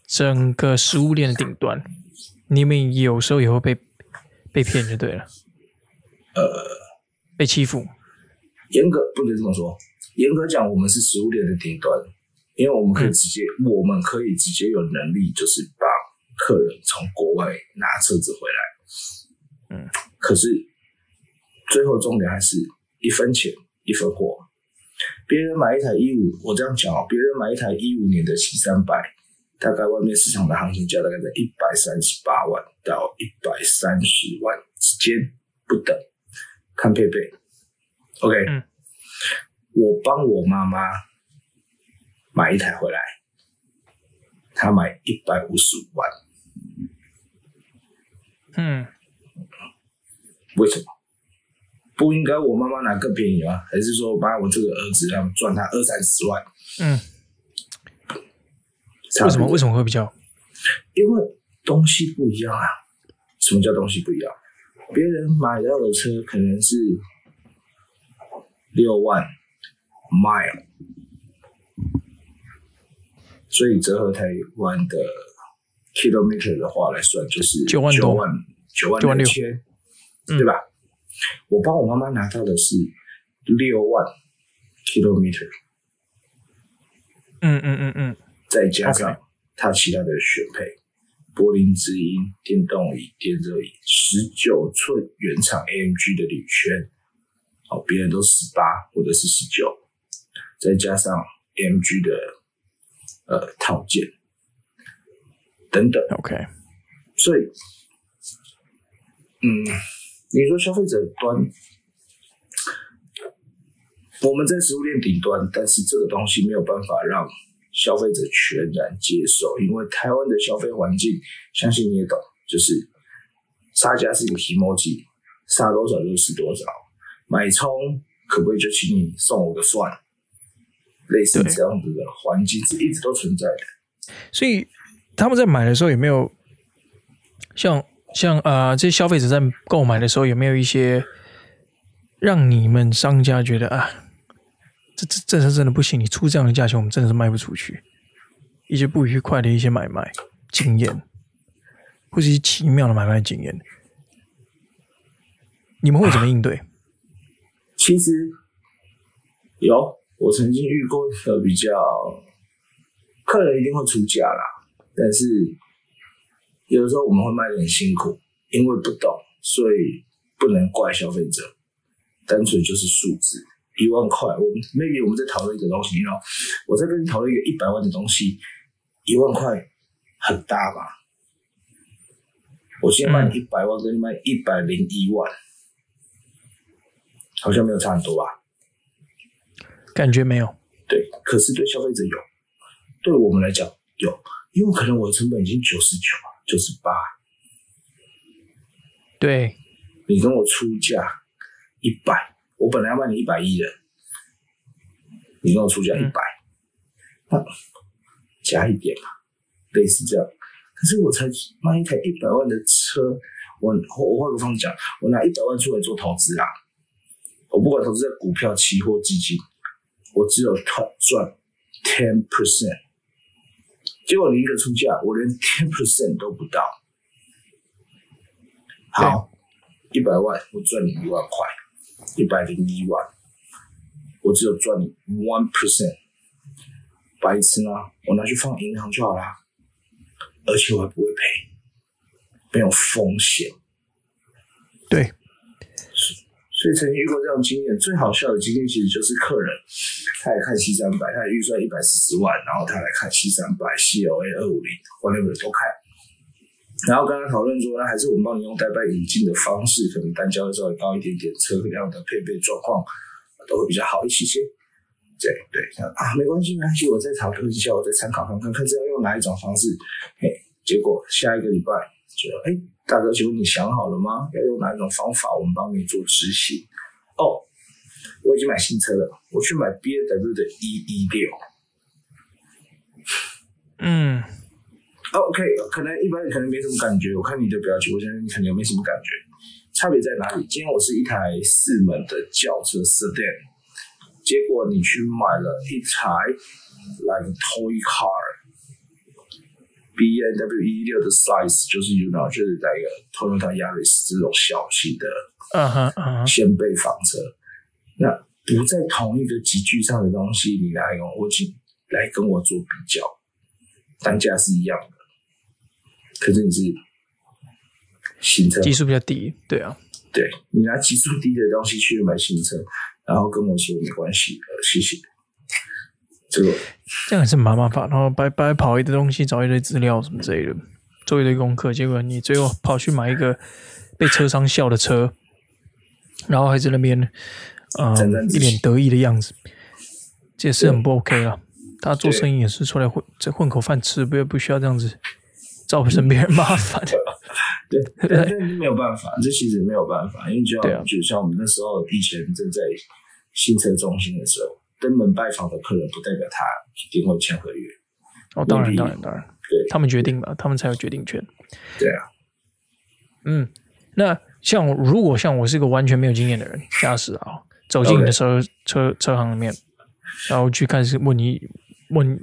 整个食物链的顶端，你们有时候也会被被骗就对了，呃，被欺负。严格不能这么说，严格讲，我们是食物链的顶端，因为我们可以直接，嗯、我们可以直接有能力，就是把客人从国外拿车子回来。嗯，可是最后重点还是一分钱一分货。别人买一台一五，我这样讲哦，别人买一台一五年的 C 三百，大概外面市场的行情价大概在一百三十八万到一百三十万之间不等，看配备。OK，嗯，我帮我妈妈买一台回来，她买一百五十五万，嗯，为什么？不应该我妈妈拿更便宜吗？还是说把我这个儿子让赚他二三十万？嗯，为什么为什么会比较？因为东西不一样啊。什么叫东西不一样？别人买到的车可能是六万 mile，所以折合台湾的 kilometer 的话来算，就是九万九万九万六千，对吧？我帮我妈妈拿到的是六万 kilometer，嗯嗯嗯嗯，再加上它其他的选配，柏林之音、电动椅、电热椅，十九寸原厂 AMG 的铝圈，好，别人都十八或者是十九，再加上 AMG 的呃套件等等，OK，所以，嗯。你说消费者端，我们在食物链顶端，但是这个东西没有办法让消费者全然接受，因为台湾的消费环境，相信你也懂，就是杀价是一个提摩机，杀多少就是多少。买葱可不可以就请你送我个蒜？类似这样子的环境是一直都存在的。所以他们在买的时候有没有像？像呃，这些消费者在购买的时候，有没有一些让你们商家觉得啊，这这这是真的不行，你出这样的价钱，我们真的是卖不出去，一些不愉快的一些买卖经验？或是奇妙的买卖经验，你们会怎么应对？其实有，我曾经遇过一个比较，客人一定会出价啦，但是有的时候我们会卖的很辛苦，因为不懂，所以不能怪消费者，单纯就是数字。一万块，我们 maybe 我们在讨论一个东西，然后我在跟你讨论一个一百万的东西，一万块很大吧？我现在卖你一百万，跟你卖一百零一万，好像没有差很多吧？感觉没有。对，可是对消费者有，对我们来讲有，因为可能我的成本已经九十九、九十八。对，你跟我出价一百。我本来要卖你一百亿的，你跟我出价一百，那加一点嘛，类似这样。可是我才卖一台一百万的车，我我换个方式讲，我拿一百万出来做投资啊，我不管投资在股票、期货、基金，我只有赚赚 ten percent。结果你一个出价，我连 ten percent 都不到。好，一百万，我赚你一万块。一百零一万，我只有赚你 one percent，白痴吗？我拿去放银行就好啦，而且我还不会赔，没有风险。对，所以曾经遇过这种经验，最好笑的经验其实就是客人，他来看 C 三百，他预算一百四十万，然后他来看 C 三百、CLA 二五零，完全都看。然后跟他讨论说，那还是我们帮你用代办引进的方式，可能单价会稍微高一点点，车辆的配备状况都会比较好一些些。对对啊，没关系没关系，我再讨论一下，我再参考看看，看是要用哪一种方式。嘿，结果下一个礼拜就，哎，大哥，请问你想好了吗？要用哪一种方法，我们帮你做执行。哦，我已经买新车了，我去买 BMW 的 E 一六。嗯。OK，可能一般人可能没什么感觉。我看你的表情，我相信你肯定没什么感觉。差别在哪里？今天我是一台四门的轿车 Sedan，结果你去买了一台 like toy car，BMW 一六的 size 就是 you know 就是那个 Toyota Yaris 这种小型的，嗯哼嗯哼，掀背房车。那不在同一个级距上的东西，你来用我请来跟我做比较，单价是一样的。可是你是新车，基数比较低，对啊，对，你拿基数低的东西去买新车，然后跟我说没关系，呃，谢谢。这样也是蛮麻烦，然后白白跑一堆东西，找一堆资料什么之类的，做一堆功课，结果你最后跑去买一个被车商笑的车，然后还在那边，嗯、呃，一脸得意的样子，这也是很不 OK 了。他做生意也是出来混，这混口饭吃，不要不需要这样子。造成别人麻烦，对，但是没有办法，这其实没有办法，因为就像就像我们那时候以前正在新车中心的时候，登门拜访的客人不代表他一定会签合约。哦，当然，当然，当然，对，他们决定吧，他们才有决定权。对啊，嗯，那像如果像我是一个完全没有经验的人驾驶啊，走进你的车车车行里面，然后去开始问你问，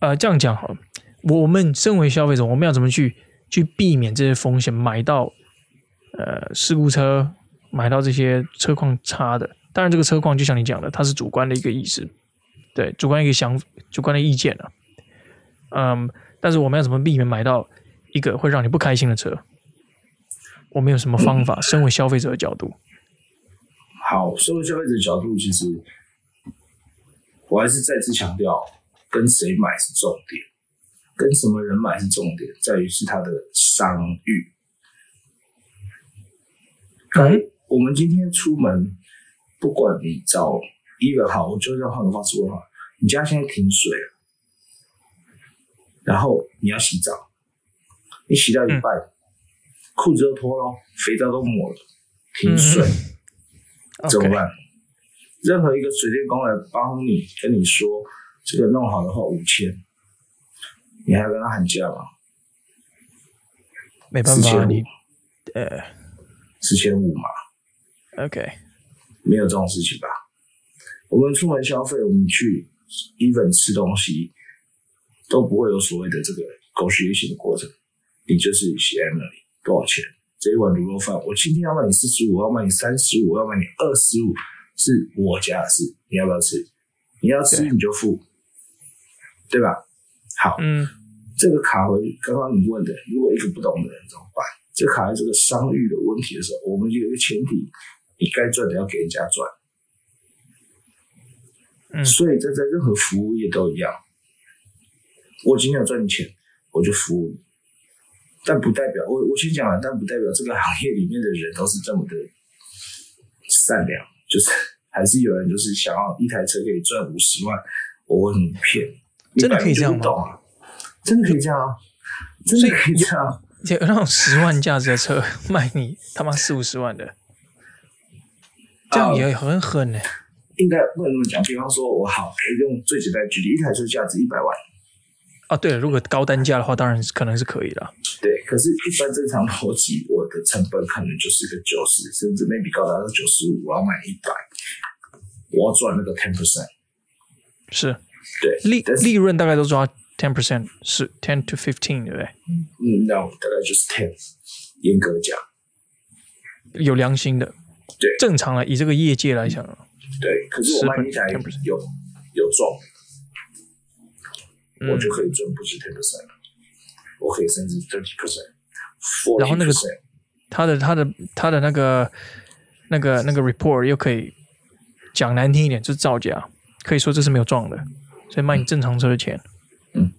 呃，这样讲好了。我们身为消费者，我们要怎么去去避免这些风险？买到呃事故车，买到这些车况差的。当然，这个车况就像你讲的，它是主观的一个意思，对，主观一个想主观的意见啊。嗯，但是我们要怎么避免买到一个会让你不开心的车？我们有什么方法？身为消费者的角度，好，身为消费者的角度，其实我还是再次强调，跟谁买是重点。跟什么人买是重点，在于是他的商誉。嗯，我们今天出门，不管你找医院好，我就这样换个方式问好：你家现在停水了，然后你要洗澡，你洗到一半，裤、嗯、子都脱了，肥皂都抹了，停水，嗯、怎么办.任何一个水电工来帮你，跟你说这个弄好的话五千。你还要跟他喊价吗？没办法，你呃，四千五嘛。OK，没有这种事情吧？我们出门消费，我们去 even 吃东西，都不会有所谓的这个狗血型的过程。你就是写在那里多少钱？这一碗卤肉饭，我今天要卖你四十五，我要卖你三十五，我要卖你二十五，是我家的事，你要不要吃？你要吃你就付，对，对吧？好，嗯，这个卡回刚刚你问的，如果一个不懂的人怎么办？这卡在这个商誉的问题的时候，我们有一个前提，你该赚的要给人家赚。嗯，所以这在任何服务业都一样。我今天要赚你钱，我就服务你，但不代表我我先讲了，但不代表这个行业里面的人都是这么的善良，就是还是有人就是想要一台车可以赚五十万，我会很骗，真的可以这样吗？真的可以这样啊，真的可以这样。有那种十万价值的车卖你他妈四五十万的，这样也很狠呢、欸。应该不能这么讲。比方说，我好，我用最简单的举例，一台车价值一百万。啊，对了，如果高单价的话，当然是可能是可以的。对，可是，一般正常逻辑，我的成本可能就是个九十，甚至 maybe 高达到九十五，我要买一百，我要赚那个 ten percent。是，对，利利润大概都抓。ten percent 是 ten to fifteen，对不对？嗯，no，大概就是 ten。严格讲，有良心的，对，正常了。以这个业界来讲，对。可是我卖一台有有中，我就可以赚不止 ten percent，我可以甚至 thirty percent。然后那个他的他的他的那个那个那个 report 又可以讲难听一点，就是造假，可以说这是没有撞的，所以卖你正常车的钱。嗯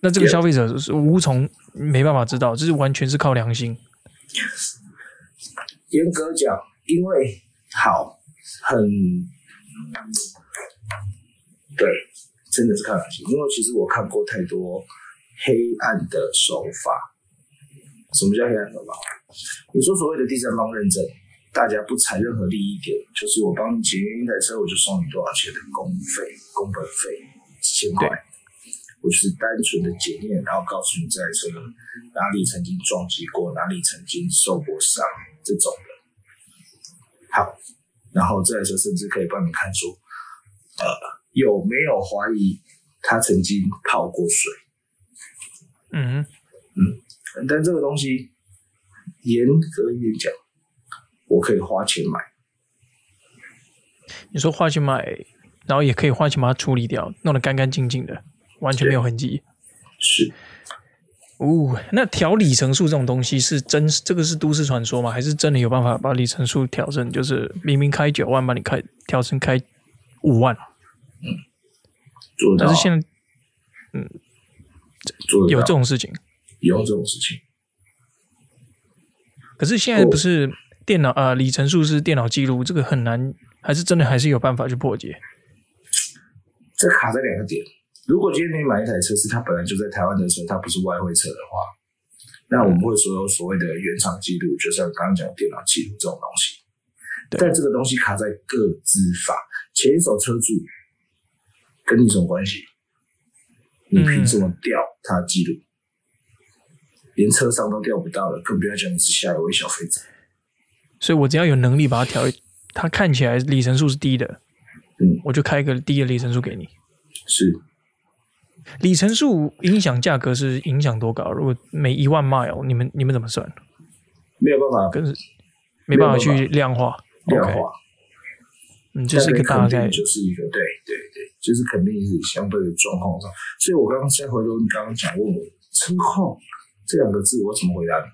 那这个消费者是无从没办法知道，这是完全是靠良心。严格讲，因为好很对，真的是靠良心。因为其实我看过太多黑暗的手法。什么叫黑暗手法？你说所谓的第三方认证，大家不采任何利益点，就是我帮你检验一台车，我就收你多少钱的工费、工本费，几千块。我就是单纯的检验，然后告诉你这台车哪里曾经撞击过，哪里曾经受过伤这种的。好，然后这台车甚至可以帮你看出，呃，有没有怀疑他曾经泡过水。嗯嗯，但这个东西严格一点讲，我可以花钱买。你说花钱买，然后也可以花钱把它处理掉，弄得干干净净的。完全没有痕迹，是，哦，那调里程数这种东西是真，这个是都市传说吗？还是真的有办法把里程数调成，就是明明开九万，把你开调成开五万？嗯，但是现在，嗯，有这种事情，有这种事情。可是现在不是电脑啊、呃，里程数是电脑记录，这个很难，还是真的还是有办法去破解？这卡在两个点。如果今天你买一台车是它本来就在台湾的车，它不是外汇车的话，那我们会说有所谓的原厂记录，就像刚刚讲的电脑记录这种东西。但这个东西卡在各资法，前一手车主跟你什么关系？你凭什么调他的记录？连车商都调不到了，更不要讲你是下一位消费者。所以我只要有能力把它调，它看起来里程数是低的，嗯，我就开一个低的里程数给你。是。里程数影响价格是影响多高？如果每一万 mile，你们你们怎么算？没有办法，跟没办法去量化。量化，嗯，这、就是一个大概，就是一个对对对，就是肯定是相对的状况上。所以我刚刚先回头，你刚刚讲问我车况这两个字，我怎么回答你？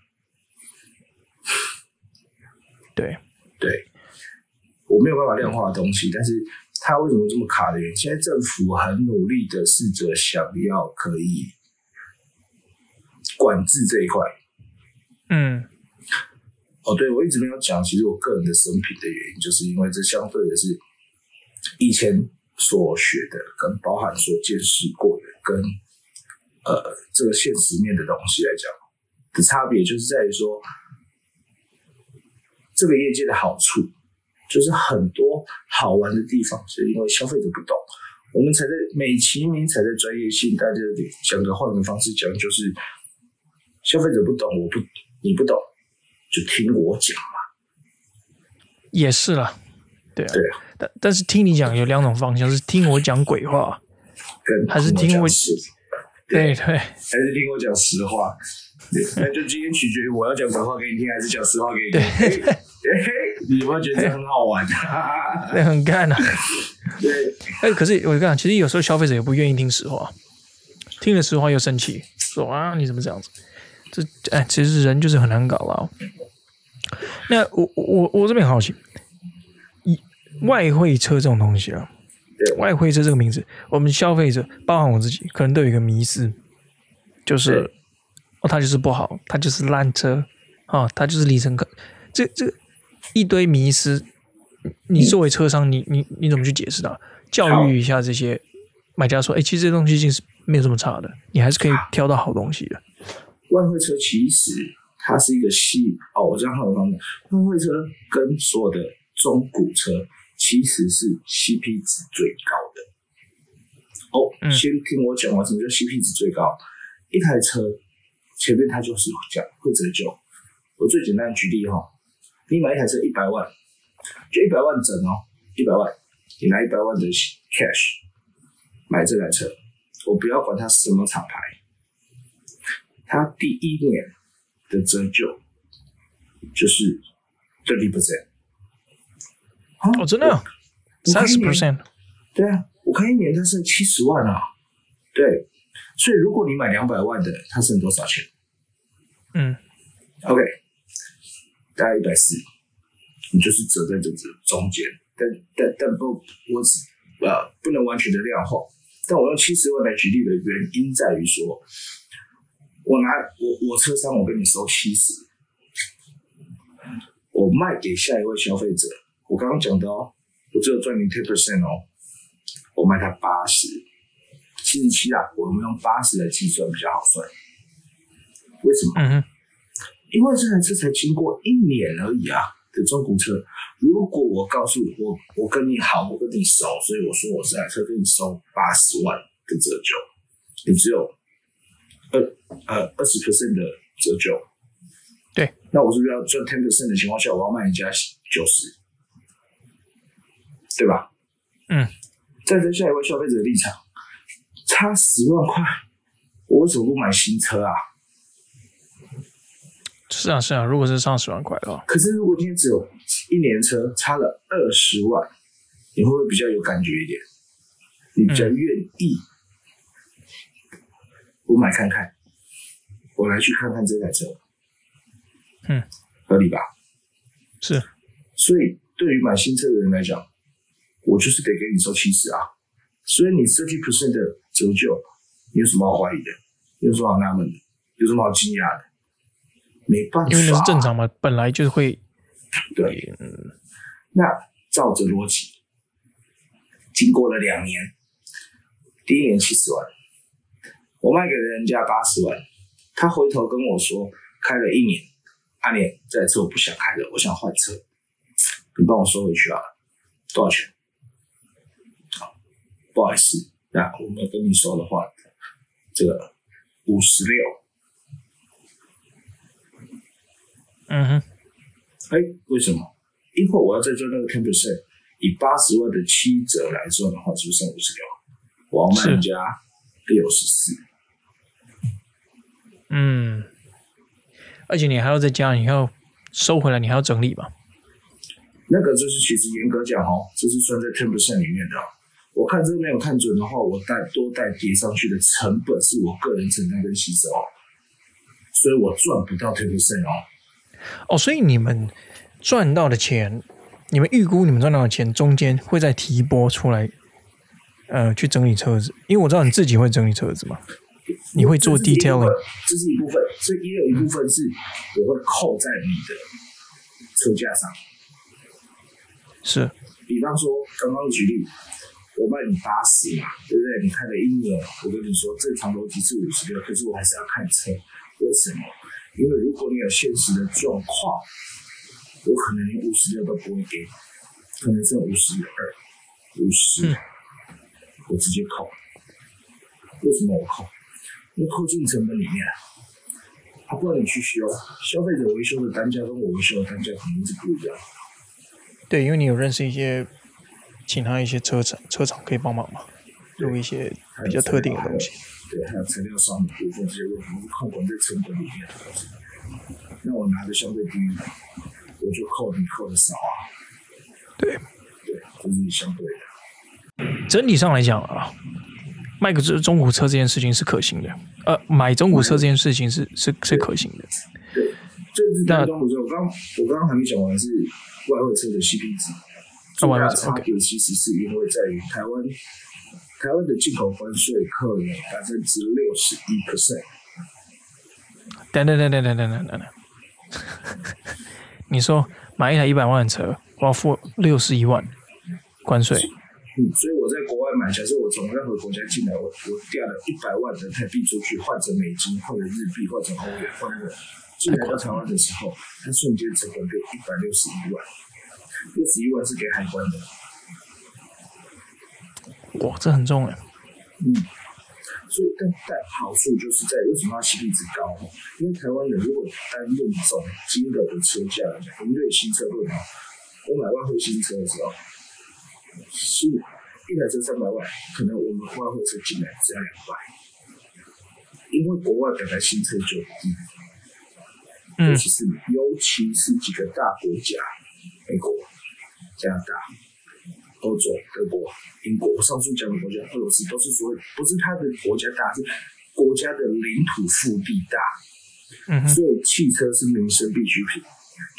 对对，我没有办法量化的东西，但是。他为什么这么卡的原因？现在政府很努力的试着想要可以管制这一块。嗯，哦，对，我一直没有讲，其实我个人的生平的原因，就是因为这相对的是以前所学的，跟包含所见识过的，跟呃这个现实面的东西来讲的差别，就是在于说这个业界的好处。就是很多好玩的地方，是因为消费者不懂，我们才在美其名才在专业性。大家讲的换个方式讲，就是消费者不懂，我不你不懂，就听我讲嘛。也是啦，对啊，对啊。但但是听你讲有两种方向，是听我讲鬼话，跟还是听我对对，还是听我讲实话。那就今天取决于我要讲鬼话给你听，还是讲实话给你听。对，你会觉得很好玩？对，很干啊。对，哎，可是我跟你讲，其实有时候消费者也不愿意听实话，听了实话又生气，说啊你怎么这样子？这哎，其实人就是很难搞了。那我我我这边很好奇，一外汇车这种东西啊，对外汇车这个名字，我们消费者，包含我自己，可能都有一个迷思，就是。哦，它就是不好，它就是烂车，啊、哦，它就是里程可，这这一堆迷失，你作为车商，你你你怎么去解释它？教育一下这些买家说，哎，其实这东西其实没有这么差的，你还是可以挑到好东西的。外汇车其实它是一个系哦，我这样很方便。外汇车跟所有的中古车其实是 CP 值最高的。哦，嗯、先听我讲完什么叫 CP 值最高，一台车。前面它就是讲会折旧，我最简单的举例哈，你买一台车一百万，就一百万整哦，一百万，你拿一百万的 cash 买这台车，我不要管它什么厂牌，它第一年的折旧就是30%。哦，真的？三十 percent？对啊，我看一年它剩七十万啊，对。所以，如果你买两百万的，它剩多少钱？嗯，OK，大概一百四，你就是折在这个中间。但但但不，我只呃不能完全的量化。但我用七十万来举例的原因在于说，我拿我我车商，我跟你收七十，我卖给下一位消费者，我刚刚讲的哦，我只有赚你 ten percent 哦，我卖他八十。七十七啊，我们用八十来计算比较好算。为什么？因为这台车才经过一年而已啊的中古车。如果我告诉我，我跟你好，我跟你熟，所以我说我这台车跟你收八十万的折旧，你只有二呃二十 percent 的折旧。对，那我是不是要赚 ten percent 的情况下，我要卖人家九十，对吧？嗯，站在下一位消费者的立场。差十万块，我为什么不买新车啊？是啊，是啊，如果是上十万块的话，可是如果今天只有一年车，差了二十万，你会不会比较有感觉一点？你比较愿意，我买看看，我来去看看这台车，嗯，合理吧？是，所以对于买新车的人来讲，我就是得给你收七十啊，所以你 city percent 的。折旧，你有什么好怀疑的？有什么好纳闷的？有什么好惊讶的？没办法，因为那是正常嘛，本来就会。对，嗯。那照着逻辑，经过了两年，第一年七十万，我卖给了人家八十万，他回头跟我说，开了一年，阿年这台车我不想开了，我想换车，你帮我收回去啊？多少钱？好，不好意思。那我们跟你说的话，这个五十六，嗯哼，哎，为什么？因为我要再赚那个 ten percent，以八十万的七折来算的话，是不是剩五十六？我要卖人家六十四。嗯，而且你还要再加，你要收回来，你还要整理吧？那个就是其实严格讲哦，这是算在 ten percent 里面的。我看这个没有看准的话，我带多带叠上去的成本是我个人承担跟牺牲，所以我赚不到 ten percent 哦。哦，所以你们赚到的钱，你们预估你们赚到的钱中间会再提拨出来，呃，去整理车子，因为我知道你自己会整理车子嘛，你会做 detailing，这是一部分，所以也有一部分是我会扣在你的车架上。是，比方说刚刚举例。我卖你八十嘛，对不对？你开了一年，我跟你说正常逻辑是五十六，可是我还是要看车，为什么？因为如果你有现实的状况，我可能连五十六都不会给你，可能剩五十二、五十，我直接扣。为什么我扣？因为扣进成本里面，他不让你去修，消费者维修的单价跟我维修的单价肯定是不一样。对，因为你有认识一些。其他一些车厂，车厂可以帮忙嘛？用一些比较特定的东西。对，还有材料上的部分这些问题，我是扣管在成本里面。那我拿的相对低，我就扣你扣的少啊。对，对，这是相对的。整体上来讲啊，卖个中古车这件事情是可行的。呃，买中古车这件事情是是是可行的。对，这是买中古车。我刚我刚刚还没讲完是外汇车的 CP 值。最大的差别其实是因为在于台湾，台湾的进口关税扣了百分之六十一 percent。等等等等等等等等，你说买一台一百万的车，我要付六十一万关税。嗯，所以我在国外买，假设我从任何国家进来，我我调了一百万的台币出去，换成美金，或者日币，换成欧元，换成进来到台湾的时候，它瞬间成本变一百六十一万，六十一万是给海关的。哇，这很重哎。嗯，所以但但好处就是在为什么它 CP 值高？因为台湾人如果单论总金额的车价来讲，我们对新车论啊，我买外汇新车的时候。是一台车三百万，可能我们外汇车进来只要两百，因为国外本来新车就低，尤其是尤其是几个大国家，美国、加拿大、欧洲、德国、英国，我上述讲的国家，俄罗斯都是说不是它的国家大，是国家的领土腹地大，嗯，所以汽车是民生必需品，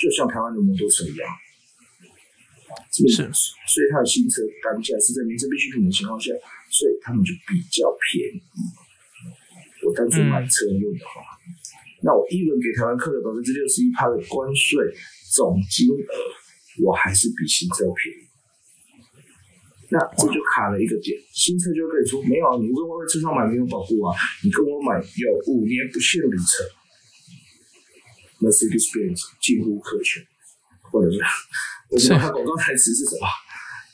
就像台湾的摩托车一样。是，是，所以它的新车单价是在民生必需品的情况下，所以他们就比较便宜。我单纯买车用的话，嗯、那我一轮给台湾扣了百分之六十一趴的关税总金额，我还是比新车便宜。那这就卡了一个点，新车就可以说没有啊，你跟我在车上买没有保护啊，你跟我买有五年不限里程，Mercedes-Benz 近乎可全，或者是。是他广告台词是什么？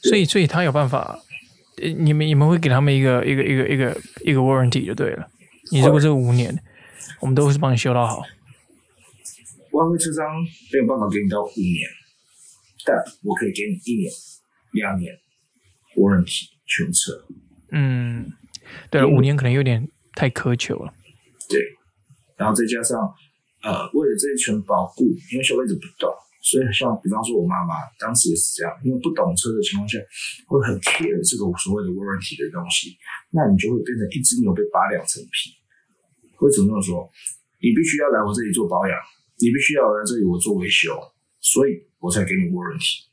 所以，所以他有办法，你们你们会给他们一个一个一个一个一个 warranty 就对了。你如果这个五年，我们都是帮你修到好。外汇车商没有办法给你到五年，但我可以给你一年、两年 warranty 全车。嗯，对了，五年可能有点太苛求了。对，然后再加上呃，为了这一层保护，因为消费者不懂。所以，像比方说，我妈妈当时也是这样，因为不懂车的情况下，会很 care 这个所谓的 warranty 的东西，那你就会变成一只牛被扒两层皮。为什么这么说？你必须要来我这里做保养，你必须要来这里我做维修，所以我才给你 warranty，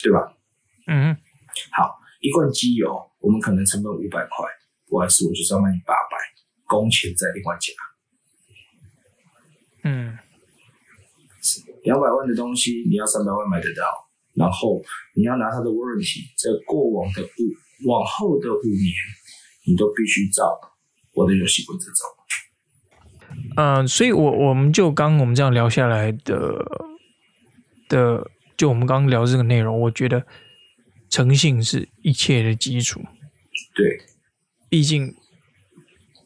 对吧？嗯。好，一罐机油，我们可能成本五百块，不好意思，我就是要卖你八百，工钱再另外加。嗯。两百万的东西，你要三百万买得到，然后你要拿它的 warranty，在过往的五往后的五年，你都必须照我的游戏规则走。嗯、呃，所以我我们就刚我们这样聊下来的的，就我们刚刚聊这个内容，我觉得诚信是一切的基础。对，毕竟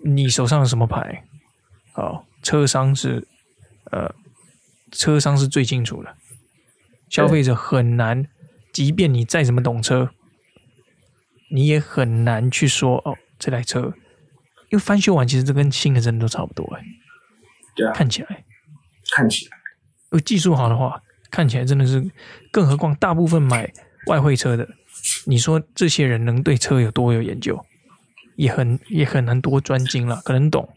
你手上有什么牌，好，车商是呃。车商是最清楚的，消费者很难，即便你再怎么懂车，你也很难去说哦，这台车，因为翻修完其实这跟新的真的都差不多哎。对啊，看起来，看起来，如果技术好的话，看起来真的是，更何况大部分买外汇车的，你说这些人能对车有多有研究，也很也很难多专精了，可能懂，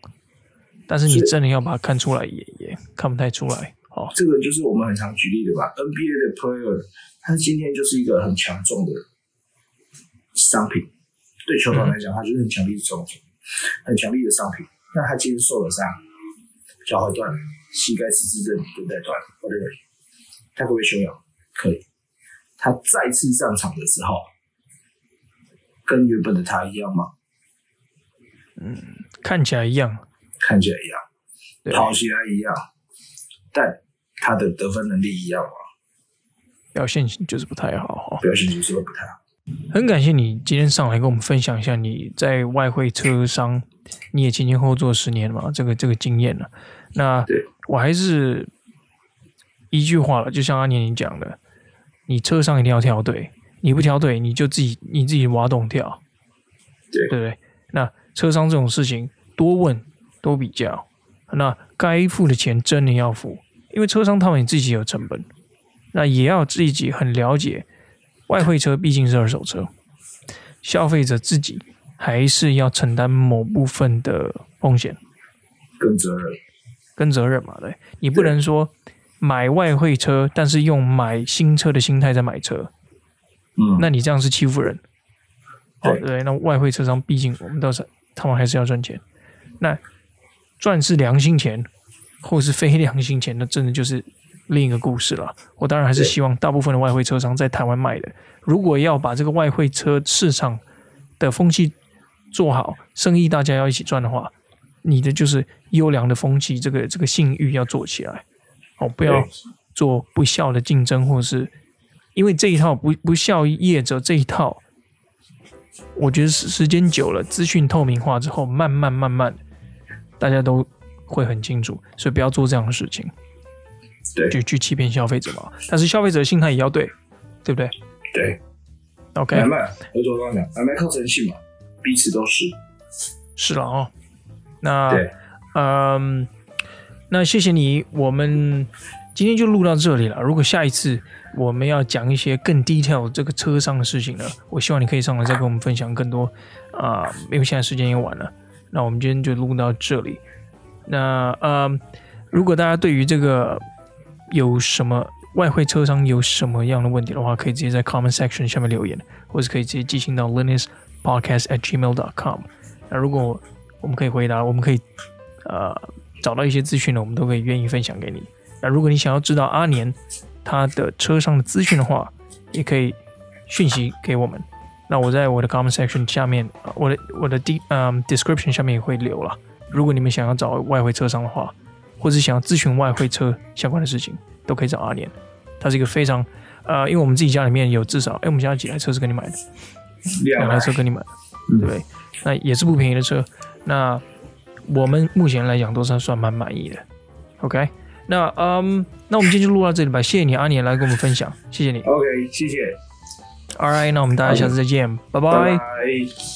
但是你真的要把它看出来也，也也看不太出来。哦，这个就是我们很常举例的吧？NBA 的 player，他今天就是一个很强壮的商品，对球团来讲，他就是很强力的商品，很强力的商品。那他今天受了伤，脚踝断了，膝盖十字韧带断了，whatever，他可不可以休养？可以。他再次上场的时候，跟原本的他一样吗？嗯，看起来一样，看起来一样，跑起来一样，但。他的得分能力一样吗？表现就是不太好，表现就是不太好。很感谢你今天上来跟我们分享一下你在外汇车商，你也前前后后做十年嘛，这个这个经验了。那我还是一句话了，就像阿年你讲的，你车商一定要挑对，你不挑对，你就自己你自己挖洞跳，对，对不对？那车商这种事情多问多比较，那该付的钱真的要付，因为车商他们自己有成本，那也要自己很了解，外汇车毕竟是二手车，消费者自己还是要承担某部分的风险跟责任，跟责任嘛，对，你不能说买外汇车，但是用买新车的心态在买车，嗯，那你这样是欺负人。对对，那外汇车商毕竟我们都是，他们还是要赚钱。那赚是良心钱，或是非良心钱，那真的就是另一个故事了。我当然还是希望大部分的外汇车商在台湾卖的。如果要把这个外汇车市场的风气做好，生意大家要一起赚的话，你的就是优良的风气，这个这个信誉要做起来。哦，不要做不孝的竞争，或是因为这一套不不孝业者这一套。我觉得时时间久了，资讯透明化之后，慢慢慢慢，大家都会很清楚，所以不要做这样的事情，对，就去欺骗消费者嘛。但是消费者的心态也要对，对不对？对，OK。买卖，我就刚刚讲，买卖靠诚信嘛，彼此都是。是了哦，那嗯，那谢谢你，我们今天就录到这里了。如果下一次，我们要讲一些更 detail 这个车商的事情呢，我希望你可以上来再跟我们分享更多啊、因为现在时间也晚了，那我们今天就录到这里。那呃，如果大家对于这个有什么外汇车商有什么样的问题的话，可以直接在 comment section 下面留言，或是可以直接寄信到 linuspodcast@gmail.com。那如果我们可以回答，我们可以呃找到一些资讯呢，我们都可以愿意分享给你。那如果你想要知道阿年，他的车上的资讯的话，也可以讯息给我们。那我在我的 comment section 下面，我的我的 d 嗯 description 下面也会留了。如果你们想要找外汇车商的话，或者想要咨询外汇车相关的事情，都可以找阿年。他是一个非常呃，因为我们自己家里面有至少，哎，我们家有几台车是跟你买的？两台车跟你买的，对不对？那也是不便宜的车。那我们目前来讲都算算蛮满意的。OK。那嗯，那我们今天就录到这里吧。谢谢你，阿年来跟我们分享，谢谢你。OK，谢谢。All right，那我们大家下次再见，拜拜。拜拜。